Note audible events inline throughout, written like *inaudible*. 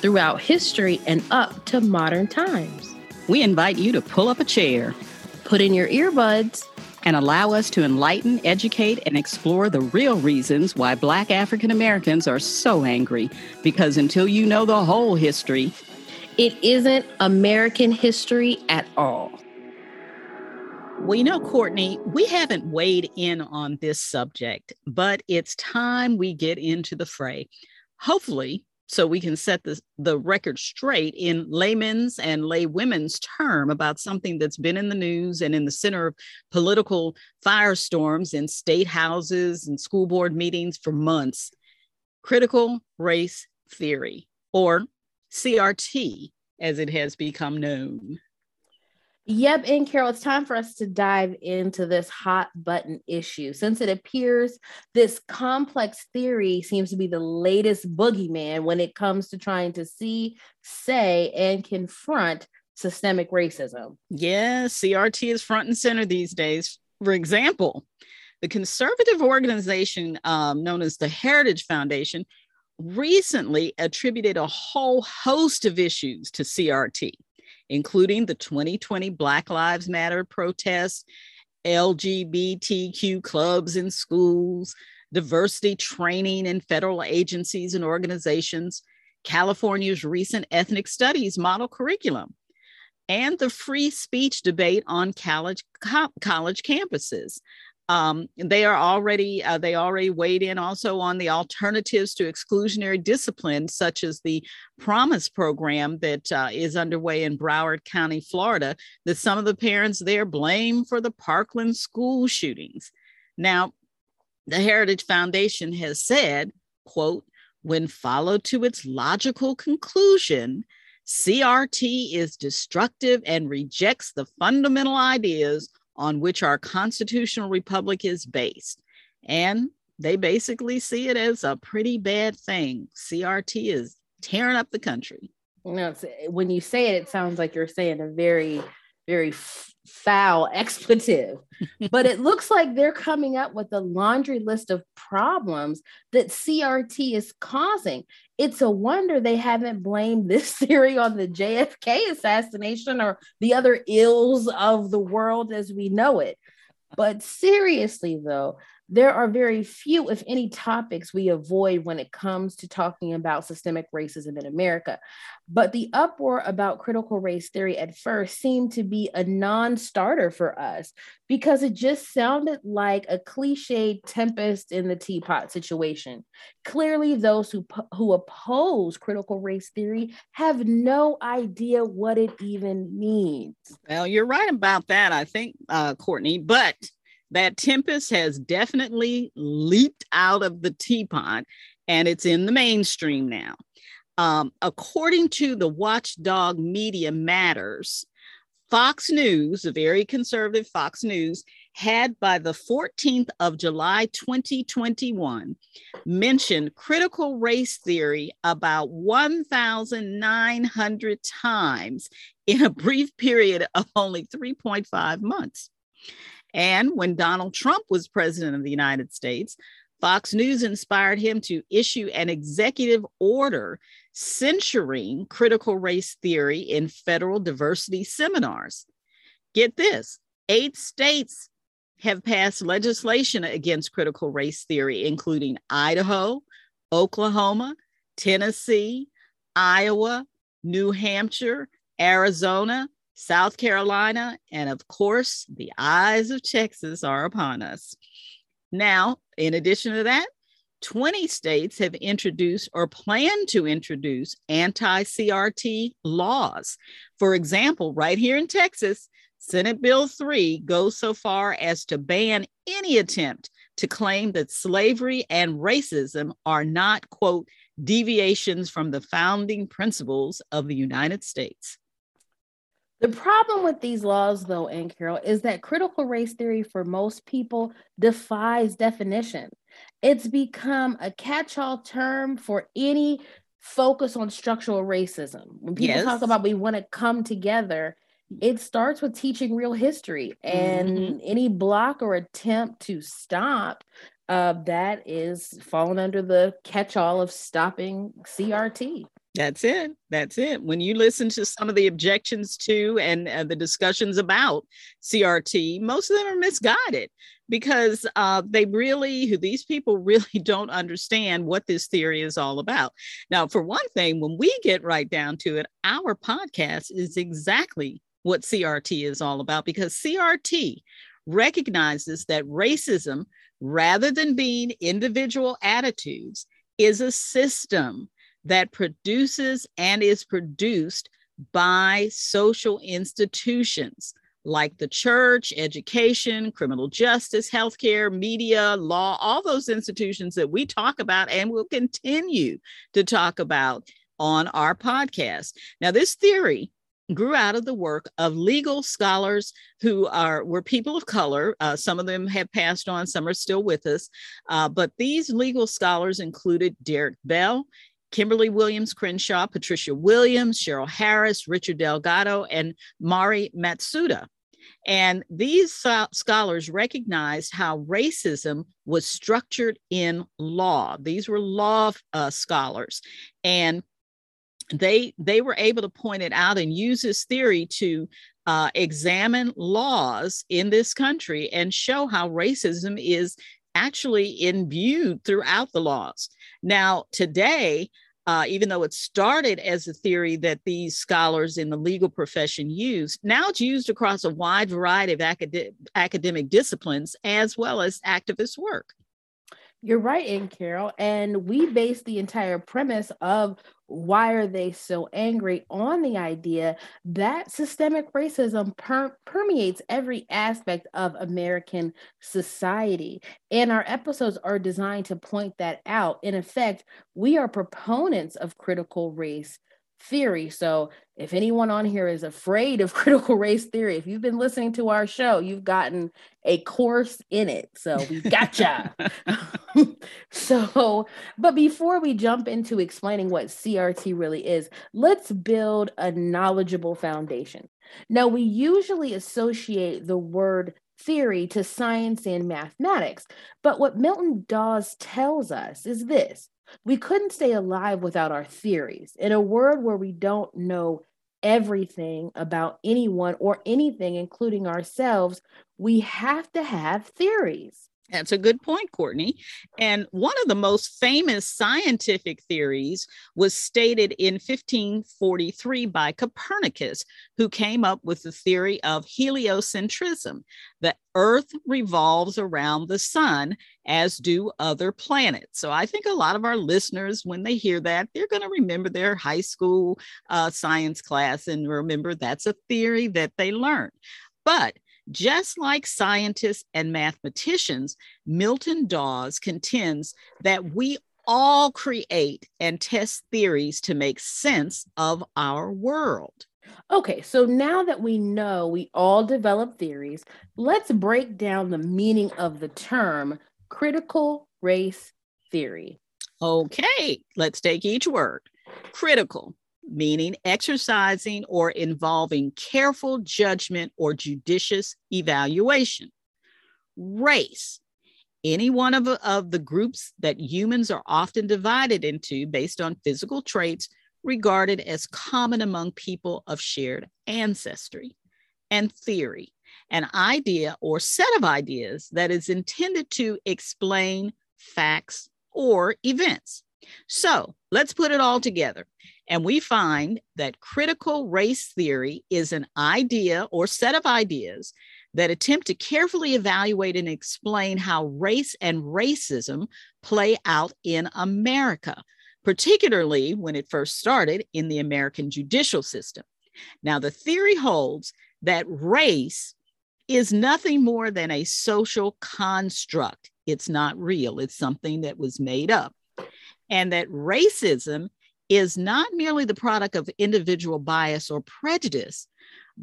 throughout history and up to modern times. We invite you to pull up a chair, put in your earbuds, and allow us to enlighten, educate, and explore the real reasons why Black African Americans are so angry. Because until you know the whole history, it isn't American history at all. Well, you know, Courtney, we haven't weighed in on this subject, but it's time we get into the fray. Hopefully, so we can set the, the record straight in layman's and laywomen's term about something that's been in the news and in the center of political firestorms in state houses and school board meetings for months critical race theory, or CRT as it has become known. Yep. And Carol, it's time for us to dive into this hot button issue. Since it appears this complex theory seems to be the latest boogeyman when it comes to trying to see, say, and confront systemic racism. Yeah, CRT is front and center these days. For example, the conservative organization um, known as the Heritage Foundation recently attributed a whole host of issues to CRT including the 2020 Black Lives Matter protests, LGBTQ clubs in schools, diversity training in federal agencies and organizations, California's recent ethnic studies model curriculum, and the free speech debate on college, co- college campuses. Um, they are already uh, they already weighed in also on the alternatives to exclusionary discipline, such as the Promise program that uh, is underway in Broward County, Florida, that some of the parents there blame for the Parkland school shootings. Now, the Heritage Foundation has said, "quote When followed to its logical conclusion." CRT is destructive and rejects the fundamental ideas on which our constitutional republic is based. And they basically see it as a pretty bad thing. CRT is tearing up the country. You know, when you say it, it sounds like you're saying a very, very foul expletive. but it looks like they're coming up with a laundry list of problems that CRT is causing. It's a wonder they haven't blamed this *laughs* theory on the JFK assassination or the other ills of the world as we know it. But seriously, though, there are very few, if any, topics we avoid when it comes to talking about systemic racism in America. But the uproar about critical race theory at first seemed to be a non starter for us because it just sounded like a cliched tempest in the teapot situation. Clearly, those who, who oppose critical race theory have no idea what it even means. Well, you're right about that, I think, uh, Courtney. But that tempest has definitely leaped out of the teapot and it's in the mainstream now. Um, according to the watchdog Media Matters, Fox News, a very conservative Fox News, had by the 14th of July 2021 mentioned critical race theory about 1,900 times in a brief period of only 3.5 months. And when Donald Trump was president of the United States, Fox News inspired him to issue an executive order censuring critical race theory in federal diversity seminars. Get this eight states have passed legislation against critical race theory, including Idaho, Oklahoma, Tennessee, Iowa, New Hampshire, Arizona, South Carolina, and of course, the eyes of Texas are upon us. Now, in addition to that, 20 states have introduced or plan to introduce anti CRT laws. For example, right here in Texas, Senate Bill 3 goes so far as to ban any attempt to claim that slavery and racism are not, quote, deviations from the founding principles of the United States. The problem with these laws, though, Ann Carol, is that critical race theory for most people defies definition. It's become a catch all term for any focus on structural racism. When people yes. talk about we want to come together, it starts with teaching real history and mm-hmm. any block or attempt to stop uh, that is falling under the catch-all of stopping CRT. That's it. That's it. When you listen to some of the objections to and uh, the discussions about CRT, most of them are misguided because uh, they really, who these people *laughs* really don't understand what this theory is all about. Now, for one thing, when we get right down to it, our podcast is exactly what CRT is all about because CRT recognizes that racism, rather than being individual attitudes, is a system that produces and is produced by social institutions like the church, education, criminal justice, healthcare, media, law, all those institutions that we talk about and will continue to talk about on our podcast. Now, this theory grew out of the work of legal scholars who are were people of color. Uh, some of them have passed on, some are still with us. Uh, but these legal scholars included Derek Bell, Kimberly Williams Crenshaw, Patricia Williams, Cheryl Harris, Richard Delgado, and Mari Matsuda. And these scholars recognized how racism was structured in law. These were law uh, scholars. And they they were able to point it out and use this theory to uh, examine laws in this country and show how racism is actually imbued throughout the laws. Now, today, uh, even though it started as a theory that these scholars in the legal profession used, now it's used across a wide variety of acad- academic disciplines as well as activist work. You're right, Ann Carol. And we base the entire premise of why are they so angry on the idea that systemic racism per- permeates every aspect of American society. And our episodes are designed to point that out. In effect, we are proponents of critical race theory. So, if anyone on here is afraid of *laughs* critical race theory, if you've been listening to our show, you've gotten a course in it. So, we gotcha. *laughs* so, but before we jump into explaining what CRT really is, let's build a knowledgeable foundation. Now, we usually associate the word theory to science and mathematics, but what Milton Dawes tells us is this we couldn't stay alive without our theories. In a world where we don't know everything about anyone or anything, including ourselves, we have to have theories. That's a good point, Courtney. And one of the most famous scientific theories was stated in 1543 by Copernicus, who came up with the theory of heliocentrism. The Earth revolves around the sun, as do other planets. So I think a lot of our listeners, when they hear that, they're going to remember their high school uh, science class and remember that's a theory that they learned. But just like scientists and mathematicians, Milton Dawes contends that we all create and test theories to make sense of our world. Okay, so now that we know we all develop theories, let's break down the meaning of the term critical race theory. Okay, let's take each word. Critical meaning exercising or involving careful judgment or judicious evaluation. Race, any one of, of the groups that humans are often divided into based on physical traits regarded as common among people of shared ancestry. And theory, an idea or set of ideas that is intended to explain facts or events. So let's put it all together. And we find that critical race theory is an idea or set of ideas that attempt to carefully evaluate and explain how race and racism play out in America, particularly when it first started in the American judicial system. Now, the theory holds that race is nothing more than a social construct. It's not real, it's something that was made up. And that racism is not merely the product of individual bias or prejudice,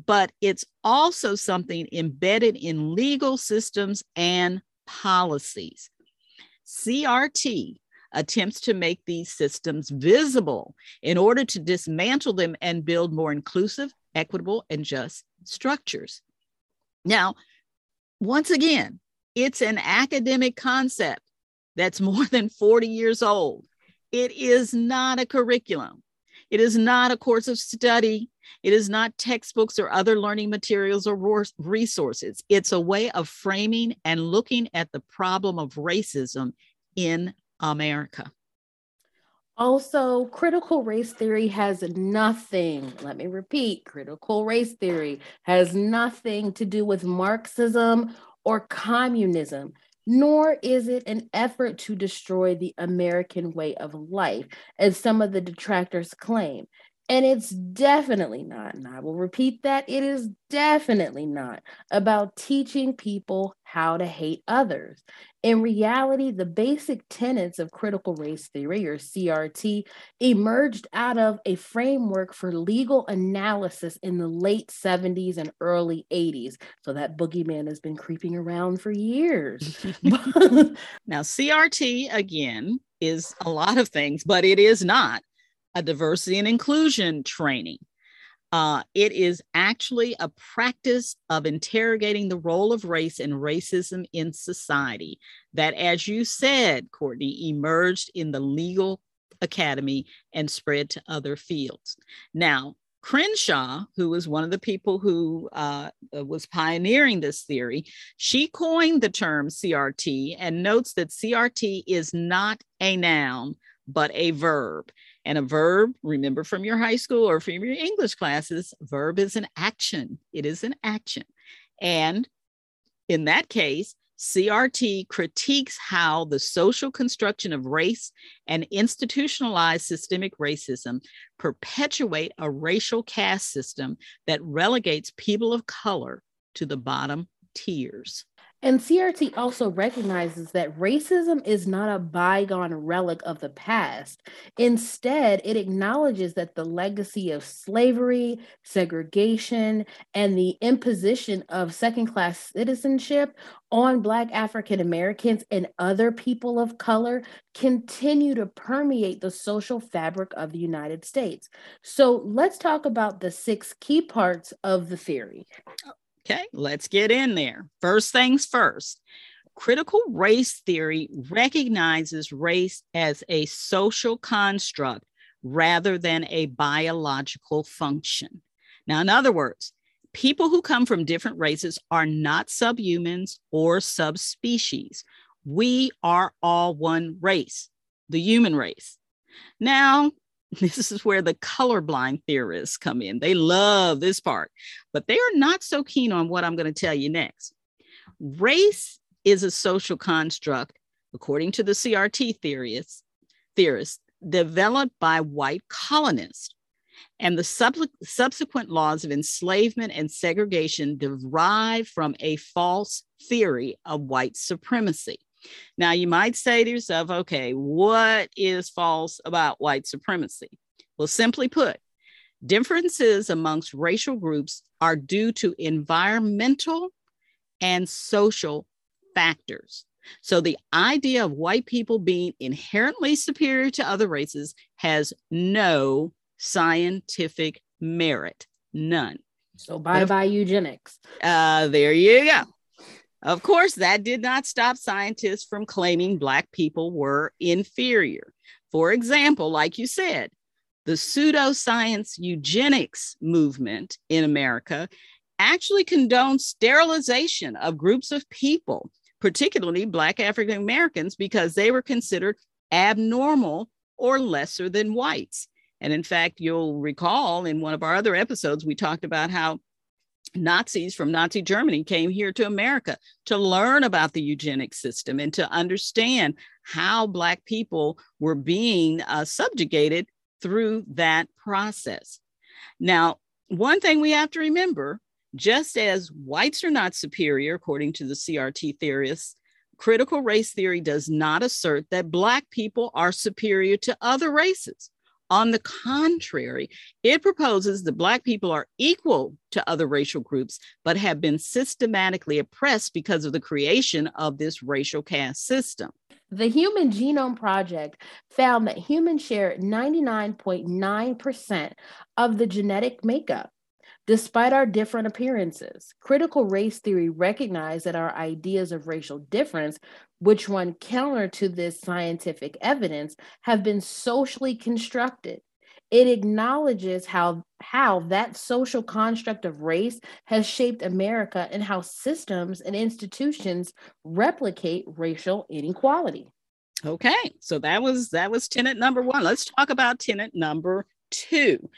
but it's also something embedded in legal systems and policies. CRT attempts to make these systems visible in order to dismantle them and build more inclusive, equitable, and just structures. Now, once again, it's an academic concept that's more than 40 years old. It is not a curriculum. It is not a course of study. It is not textbooks or other learning materials or resources. It's a way of framing and looking at the problem of racism in America. Also, critical race theory has nothing, let me repeat, critical race theory has nothing to do with Marxism or communism, nor is it an effort to destroy the American way of life, as some of the detractors claim. And it's definitely not, and I will repeat that it is definitely not about teaching people how to hate others. In reality, the basic tenets of critical race theory, or CRT, emerged out of a framework for legal analysis in the late 70s and early 80s. So that boogeyman has been creeping around for years. *laughs* *laughs* now, CRT, again, is a lot of things, but it is not a diversity and inclusion training. Uh, it is actually a practice of interrogating the role of race and racism in society that, as you said, Courtney, emerged in the legal academy and spread to other fields. Now, Crenshaw, who was one of the people who uh, was pioneering this theory, she coined the term CRT and notes that CRT is not a noun, but a verb. And a verb, remember from your high school or from your English classes, verb is an action. It is an action. And in that case, CRT critiques how the social construction of race and institutionalized systemic racism perpetuate a racial caste system that relegates people of color to the bottom tiers. And CRT also recognizes that racism is not a bygone relic of the past. Instead, it acknowledges that the legacy of slavery, segregation, and the imposition of second class citizenship on Black African Americans and other people of color continue to permeate the social fabric of the United States. So let's talk about the six key parts of the theory. Okay, let's get in there. First things first. Critical race theory recognizes race as a social construct rather than a biological function. Now, in other words, people who come from different races are not subhumans or subspecies. We are all one race, the human race. Now, This is where the colorblind theorists come in. They love this part, but they are not so keen on what I'm going to tell you next. Race is a social construct, according to the CRT theorists, theorists developed by white colonists. And the sub- subsequent laws of enslavement and segregation derive from a false theory of white supremacy. Now, you might say to yourself, okay, what is false about white supremacy? Well, simply put, differences amongst racial groups are due to environmental and social factors. So, the idea of white people being inherently superior to other races has no scientific merit, none. So, bye bye eugenics. Uh, there you go. Of course, that did not stop scientists from claiming Black people were inferior. For example, like you said, the pseudoscience eugenics movement in America actually condoned sterilization of groups of people, particularly Black African Americans, because they were considered abnormal or lesser than whites. And in fact, you'll recall in one of our other episodes, we talked about how Nazis from Nazi Germany came here to America to learn about the eugenic system and to understand how Black people were being uh, subjugated through that process. Now, one thing we have to remember just as whites are not superior, according to the CRT theorists, critical race theory does not assert that Black people are superior to other races. On the contrary, it proposes that Black people are equal to other racial groups, but have been systematically oppressed because of the creation of this racial caste system. The Human Genome Project found that humans share 99.9% of the genetic makeup. Despite our different appearances, critical race theory recognized that our ideas of racial difference, which run counter to this scientific evidence, have been socially constructed. It acknowledges how, how that social construct of race has shaped America and how systems and institutions replicate racial inequality. Okay, so that was that was tenant number one. Let's talk about tenant number two.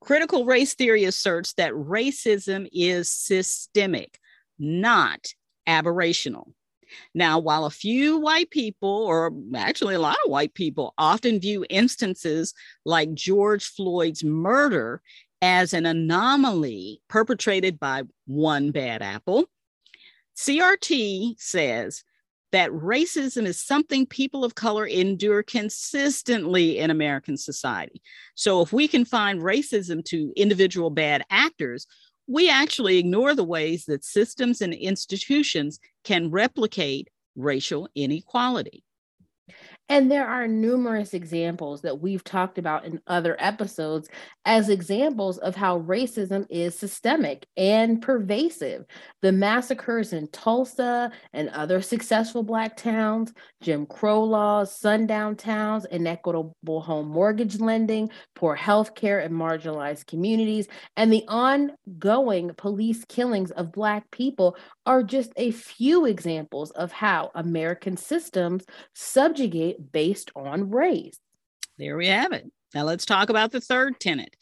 Critical race theory asserts that racism is systemic, not aberrational. Now, while a few white people, or actually a lot of white people, often view instances like George Floyd's murder as an anomaly perpetrated by one bad apple, CRT says that racism is something people of color endure consistently in American society. So if we can find racism to individual bad actors, we actually ignore the ways that systems and institutions can replicate racial inequality. And there are numerous examples that we've talked about in other episodes as examples of how racism is systemic and pervasive. The massacres in Tulsa and other successful Black towns, Jim Crow laws, sundown towns, inequitable home mortgage lending, poor health care in marginalized communities, and the ongoing police killings of Black people are just a few examples of how American systems subjugate based on race. There we have it. Now let's talk about the third tenet.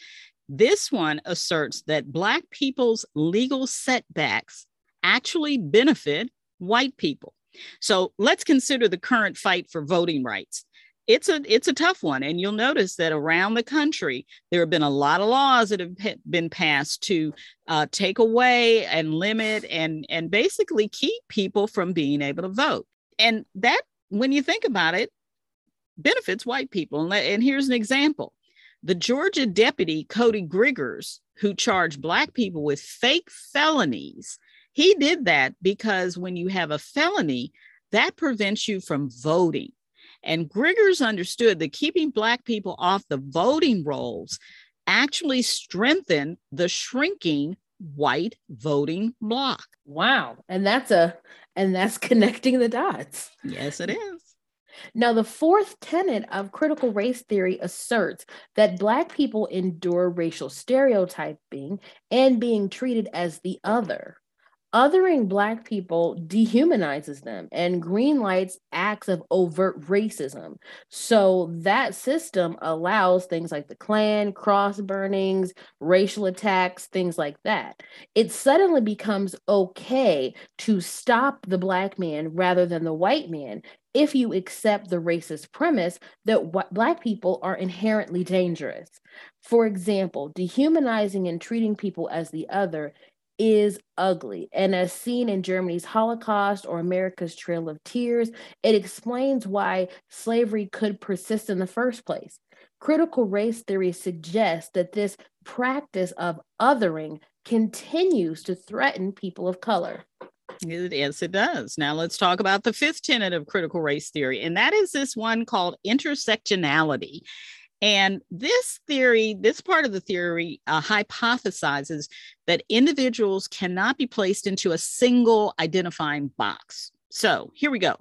This one asserts that Black people's legal setbacks actually benefit white people. So let's consider the current fight for voting rights. It's a it's a tough one, and you'll notice that around the country there have been a lot of laws that have been passed to uh, take away and limit and and basically keep people from being able to vote. And that, when you think about it, benefits white people. And here's an example the Georgia deputy, Cody Griggers, who charged Black people with fake felonies, he did that because when you have a felony, that prevents you from voting. And Griggers understood that keeping Black people off the voting rolls actually strengthened the shrinking white voting bloc. Wow. And that's a and that's *laughs* connecting the dots. Yes, it is. Now, the fourth tenet of critical race theory asserts that Black people endure racial stereotyping and being treated as the other. Othering Black people dehumanizes them and greenlights acts of overt racism. So that system allows things like the Klan, cross burnings, racial attacks, things like that. It suddenly becomes okay to stop the Black man rather than the white man if you accept the racist premise that wh- Black people are inherently dangerous. For example, dehumanizing and treating people as the other is ugly. And as seen in Germany's Holocaust or America's Trail of Tears, it explains why slavery could persist in the first place. Critical race theory suggests that this practice of othering continues to threaten people of color. Yes, it does. Now let's talk about the fifth tenet of critical race theory, and that is this one called intersectionality. And this theory, this part of the theory uh, hypothesizes that individuals cannot be placed into a single identifying box. So here we go.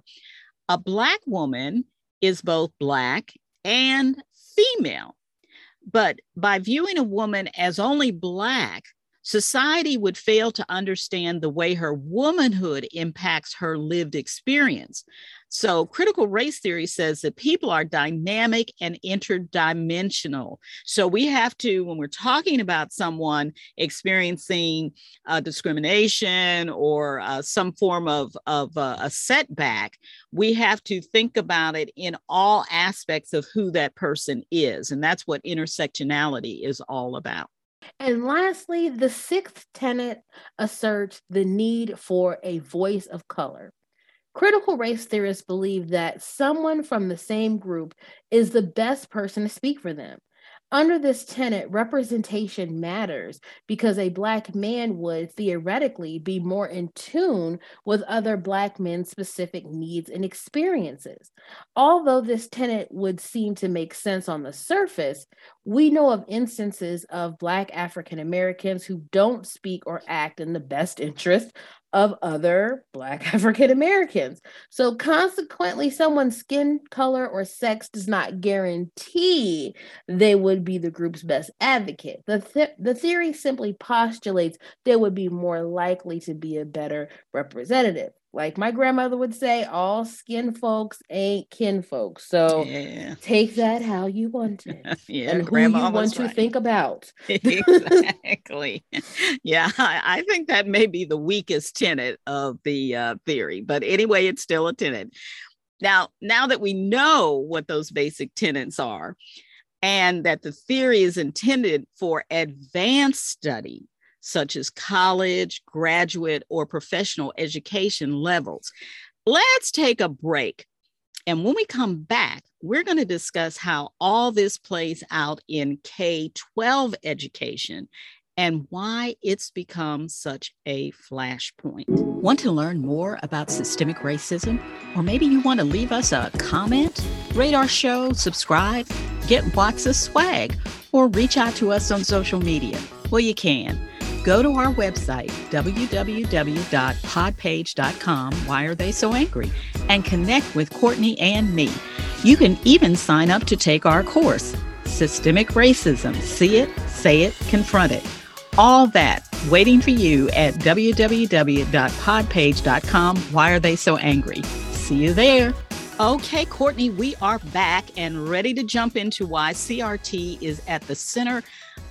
A Black woman is both Black and female. But by viewing a woman as only Black, society would fail to understand the way her womanhood impacts her lived experience. So, critical race theory says that people are dynamic and interdimensional. So, we have to, when we're talking about someone experiencing uh, discrimination or uh, some form of, of uh, a setback, we have to think about it in all aspects of who that person is. And that's what intersectionality is all about. And lastly, the sixth tenet asserts the need for a voice of color. Critical race theorists believe that someone from the same group is the best person to speak for them. Under this tenet, representation matters because a Black man would theoretically be more in tune with other Black men's specific needs and experiences. Although this tenet would seem to make sense on the surface, we know of instances of Black African Americans who don't speak or act in the best interest of other Black *laughs* African Americans. So, consequently, someone's skin color or sex does not guarantee they would be the group's best advocate. The, th- the theory simply postulates they would be more likely to be a better representative like my grandmother would say, all skin folks ain't kin folks. So yeah. take that how you want it. *laughs* yeah, and who you want right. to think about. *laughs* exactly. yeah, I, I, think that may be the weakest tenet of the uh, theory, but anyway, it's still a tenet. Now, now that we know what those basic tenets are, and that the theory is intended for advanced study such as college, graduate, or professional education levels. Let's take a break. And when we come back, we're going to discuss how all this plays out in K 12 education and why it's become such a flashpoint. Want to learn more about systemic racism? Or maybe you want to leave us a comment, rate our show, subscribe, get Watts of swag, or reach out to us on social media? Well, you can go to our website, www.podpage.com, Why Are They So Angry, and connect with Courtney and me. You can even sign up to take our course, Systemic Racism See It, Say It, Confront It. All that waiting for you at www.podpage.com. Why Are They So Angry? See you there. Okay, Courtney, we are back and ready to jump into why CRT is at the center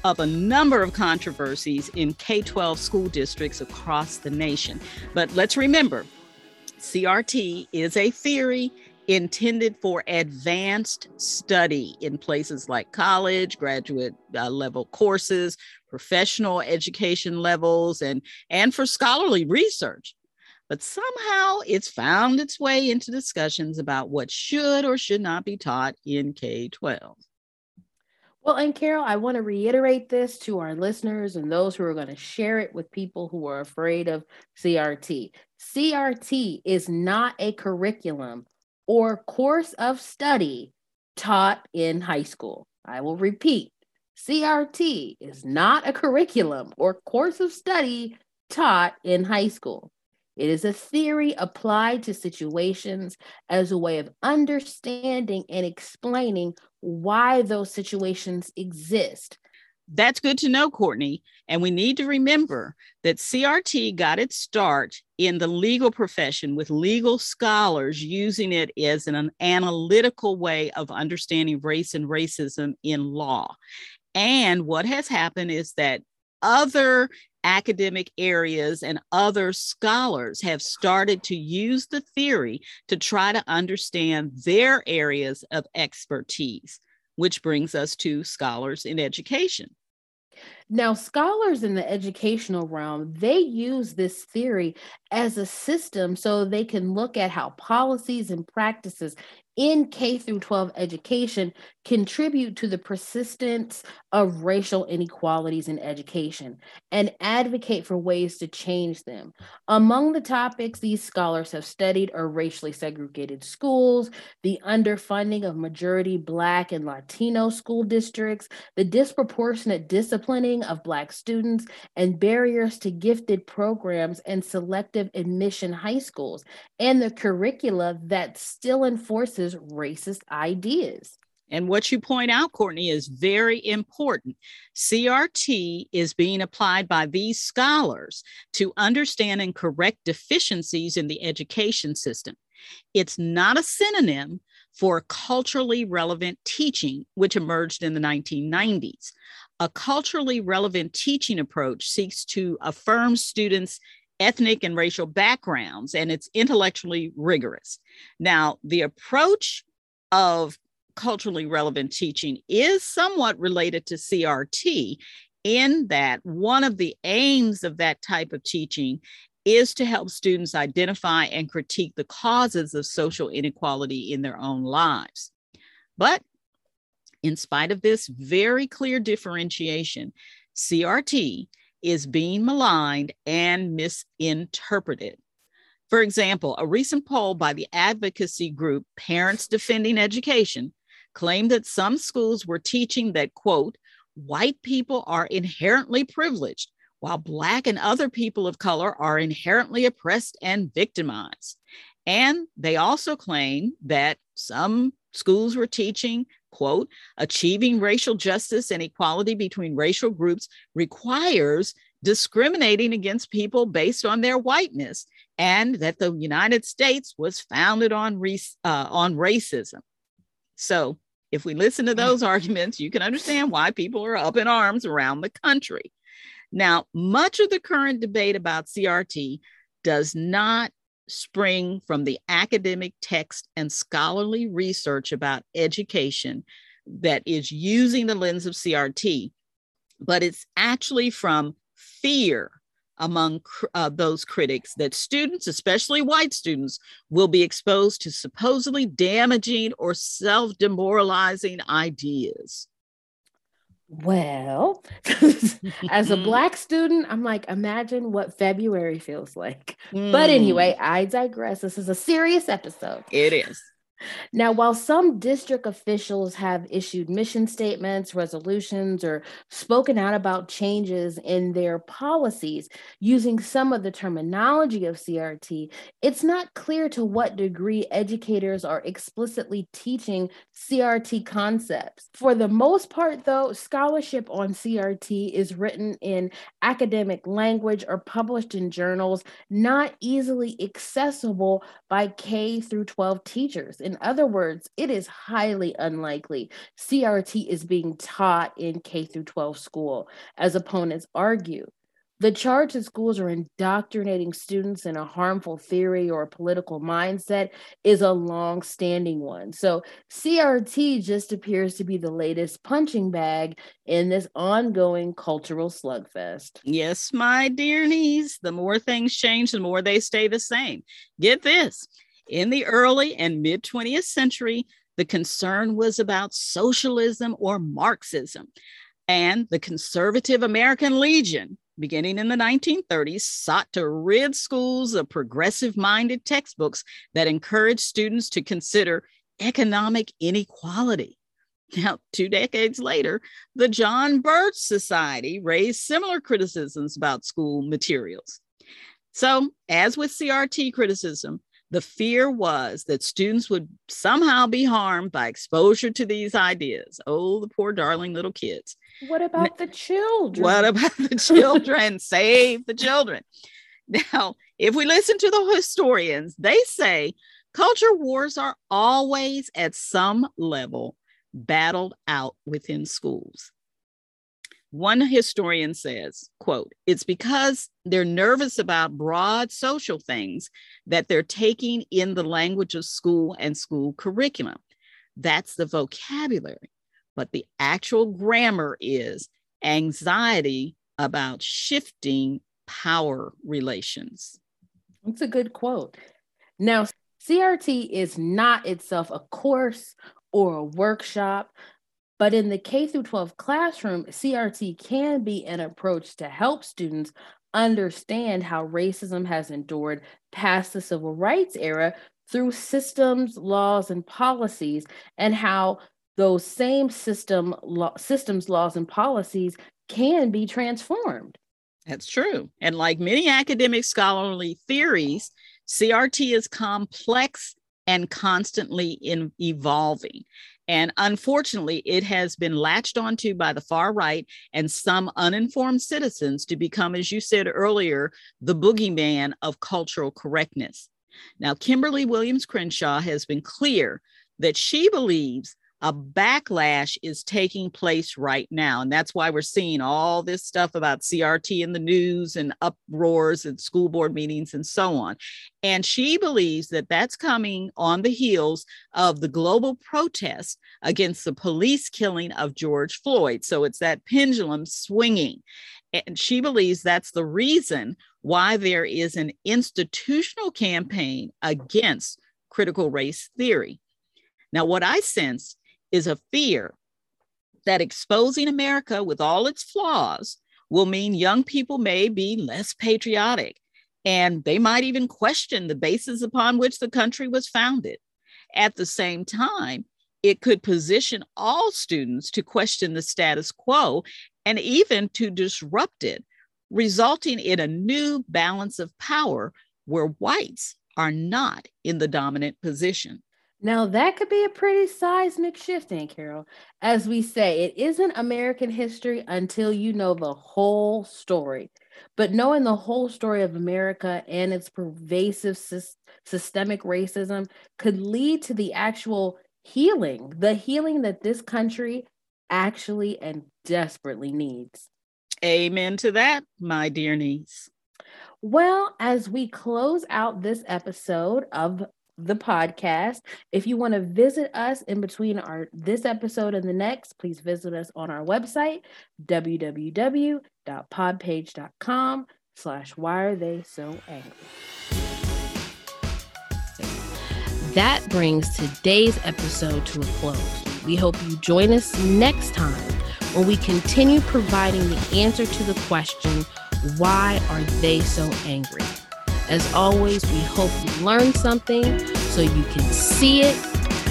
of a number of controversies in K 12 school districts across the nation. But let's remember CRT is a theory intended for advanced study in places like college, graduate uh, level courses, professional education levels, and, and for scholarly research but somehow it's found its way into discussions about what should or should not be taught in K 12. Well, and Carol, I want to reiterate this to our listeners and those who are going to share it with people who are afraid of CRT. CRT is not a curriculum or course of study taught in high school. I will repeat CRT is not a curriculum or course of study taught in high school. It is a theory applied to situations as a way of understanding and explaining why those situations exist. That's good to know, Courtney. And we need to remember that CRT got its start in the legal profession with legal scholars using it as an analytical way of understanding race and racism in law. And what has happened is that other academic areas and other scholars have started to use the theory to try to understand their areas of expertise, which brings us to scholars in education. Now, scholars in the educational realm, they use this theory as a system so they can look at how policies and practices in K through 12 education contribute to the persistence of racial inequalities in education and advocate for ways to change them. Among the topics these scholars have studied are racially segregated schools, the underfunding of majority Black and Latino school districts, the disproportionate disciplining of Black students, and barriers to gifted programs and selective admission high schools, and the curricula that still enforces racist ideas. And what you point out, Courtney, is very important. CRT is being applied by these scholars to understand and correct deficiencies in the education system. It's not a synonym for culturally relevant teaching, which emerged in the 1990s. A culturally relevant teaching approach seeks to affirm students' ethnic and racial backgrounds, and it's intellectually rigorous. Now, the approach of culturally relevant teaching is somewhat related to CRT in that one of the aims of that type of teaching is to help students identify and critique the causes of social inequality in their own lives. But in spite of this very clear differentiation, CRT is being maligned and misinterpreted. For example, a recent poll by the advocacy group Parents Defending Education claimed that some schools were teaching that, quote, white people are inherently privileged, while Black and other people of color are inherently oppressed and victimized. And they also claim that some schools were teaching, quote, achieving racial justice and equality between racial groups requires discriminating against people based on their whiteness, and that the United States was founded on, uh, on racism. So if we listen to those arguments, you can understand why people are up in arms around the country. Now, much of the current debate about CRT does not spring from the academic text and scholarly research about education that is using the lens of CRT, but it's actually from fear among uh, those critics that students, especially white students, will be exposed to supposedly damaging or self demoralizing ideas. Well, *laughs* as a Black student, I'm like, imagine what February feels like. Mm. But anyway, I digress. This is a serious episode. It is. Now, while some district officials have issued mission statements, resolutions, or spoken out about changes in their policies using some of the terminology of CRT, it's not clear to what degree educators are explicitly teaching CRT concepts. For the most part, though, scholarship on CRT is written in academic language or published in journals not easily accessible by K through 12 teachers. In other words, it is highly unlikely CRT is being taught in K through 12 school, as opponents argue. The charge that schools are indoctrinating students in a harmful theory or political mindset is a long standing one. So, CRT just appears to be the latest punching bag in this ongoing cultural slugfest. Yes, my dear niece, the more things change, the more they stay the same. Get this in the early and mid 20th century, the concern was about socialism or Marxism. And the conservative American Legion, beginning in the 1930s, sought to rid schools of progressive minded textbooks that encouraged students to consider economic inequality. Now, two decades later, the John Birch Society raised similar criticisms about school materials. So, as with CRT criticism, the fear was that students would somehow be harmed by exposure to these ideas. Oh, the poor darling little kids. What about the children? What about the *laughs* children? Save the children. Now, if we listen to the historians, they say culture wars are always at some level battled out within schools. One historian says, quote, it's because they're nervous about broad social things that they're taking in the language of school and school curriculum. That's the vocabulary. But the actual grammar is anxiety about shifting power relations. That's a good quote. Now, CRT is not itself a course or a workshop, but in the K through 12 classroom, CRT can be an approach to help students understand how racism has endured past the civil rights era through systems, laws, and policies, and how those same system lo- systems, laws, and policies can be transformed. That's true. And like many academic scholarly theories, CRT is complex and constantly in evolving. And unfortunately, it has been latched onto by the far right and some uninformed citizens to become, as you said earlier, the boogeyman of cultural correctness. Now, Kimberly Williams Crenshaw has been clear that she believes a backlash is taking place right now. And that's why we're seeing all this stuff about CRT in the news and uproars and school board meetings and so on. And she believes that that's coming on the heels of the global protest against the police killing of George Floyd. So it's that pendulum swinging. And she believes that's the reason why there is an institutional campaign against critical race theory. Now, what I sense is a fear that exposing America with all its flaws will mean young people may be less patriotic and they might even question the basis upon which the country was founded. At the same time, it could position all students to question the status quo and even to disrupt it, resulting in a new balance of power where whites are not in the dominant position. Now, that could be a pretty seismic shift, Aunt Carol. As we say, it isn't American history until you know the whole story. But knowing the whole story of America and its pervasive sy- systemic racism could lead to the actual healing, the healing that this country actually and desperately needs. Amen to that, my dear niece. Well, as we close out this episode of the podcast. If you want to visit us in between our this episode and the next, please visit us on our website, www.podpage.com slash why are they so angry. That brings today's episode to a close. We hope you join us next time when we continue providing the answer to the question, why are they so angry? As always, we hope you learned something so you can see it,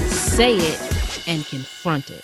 say it, and confront it.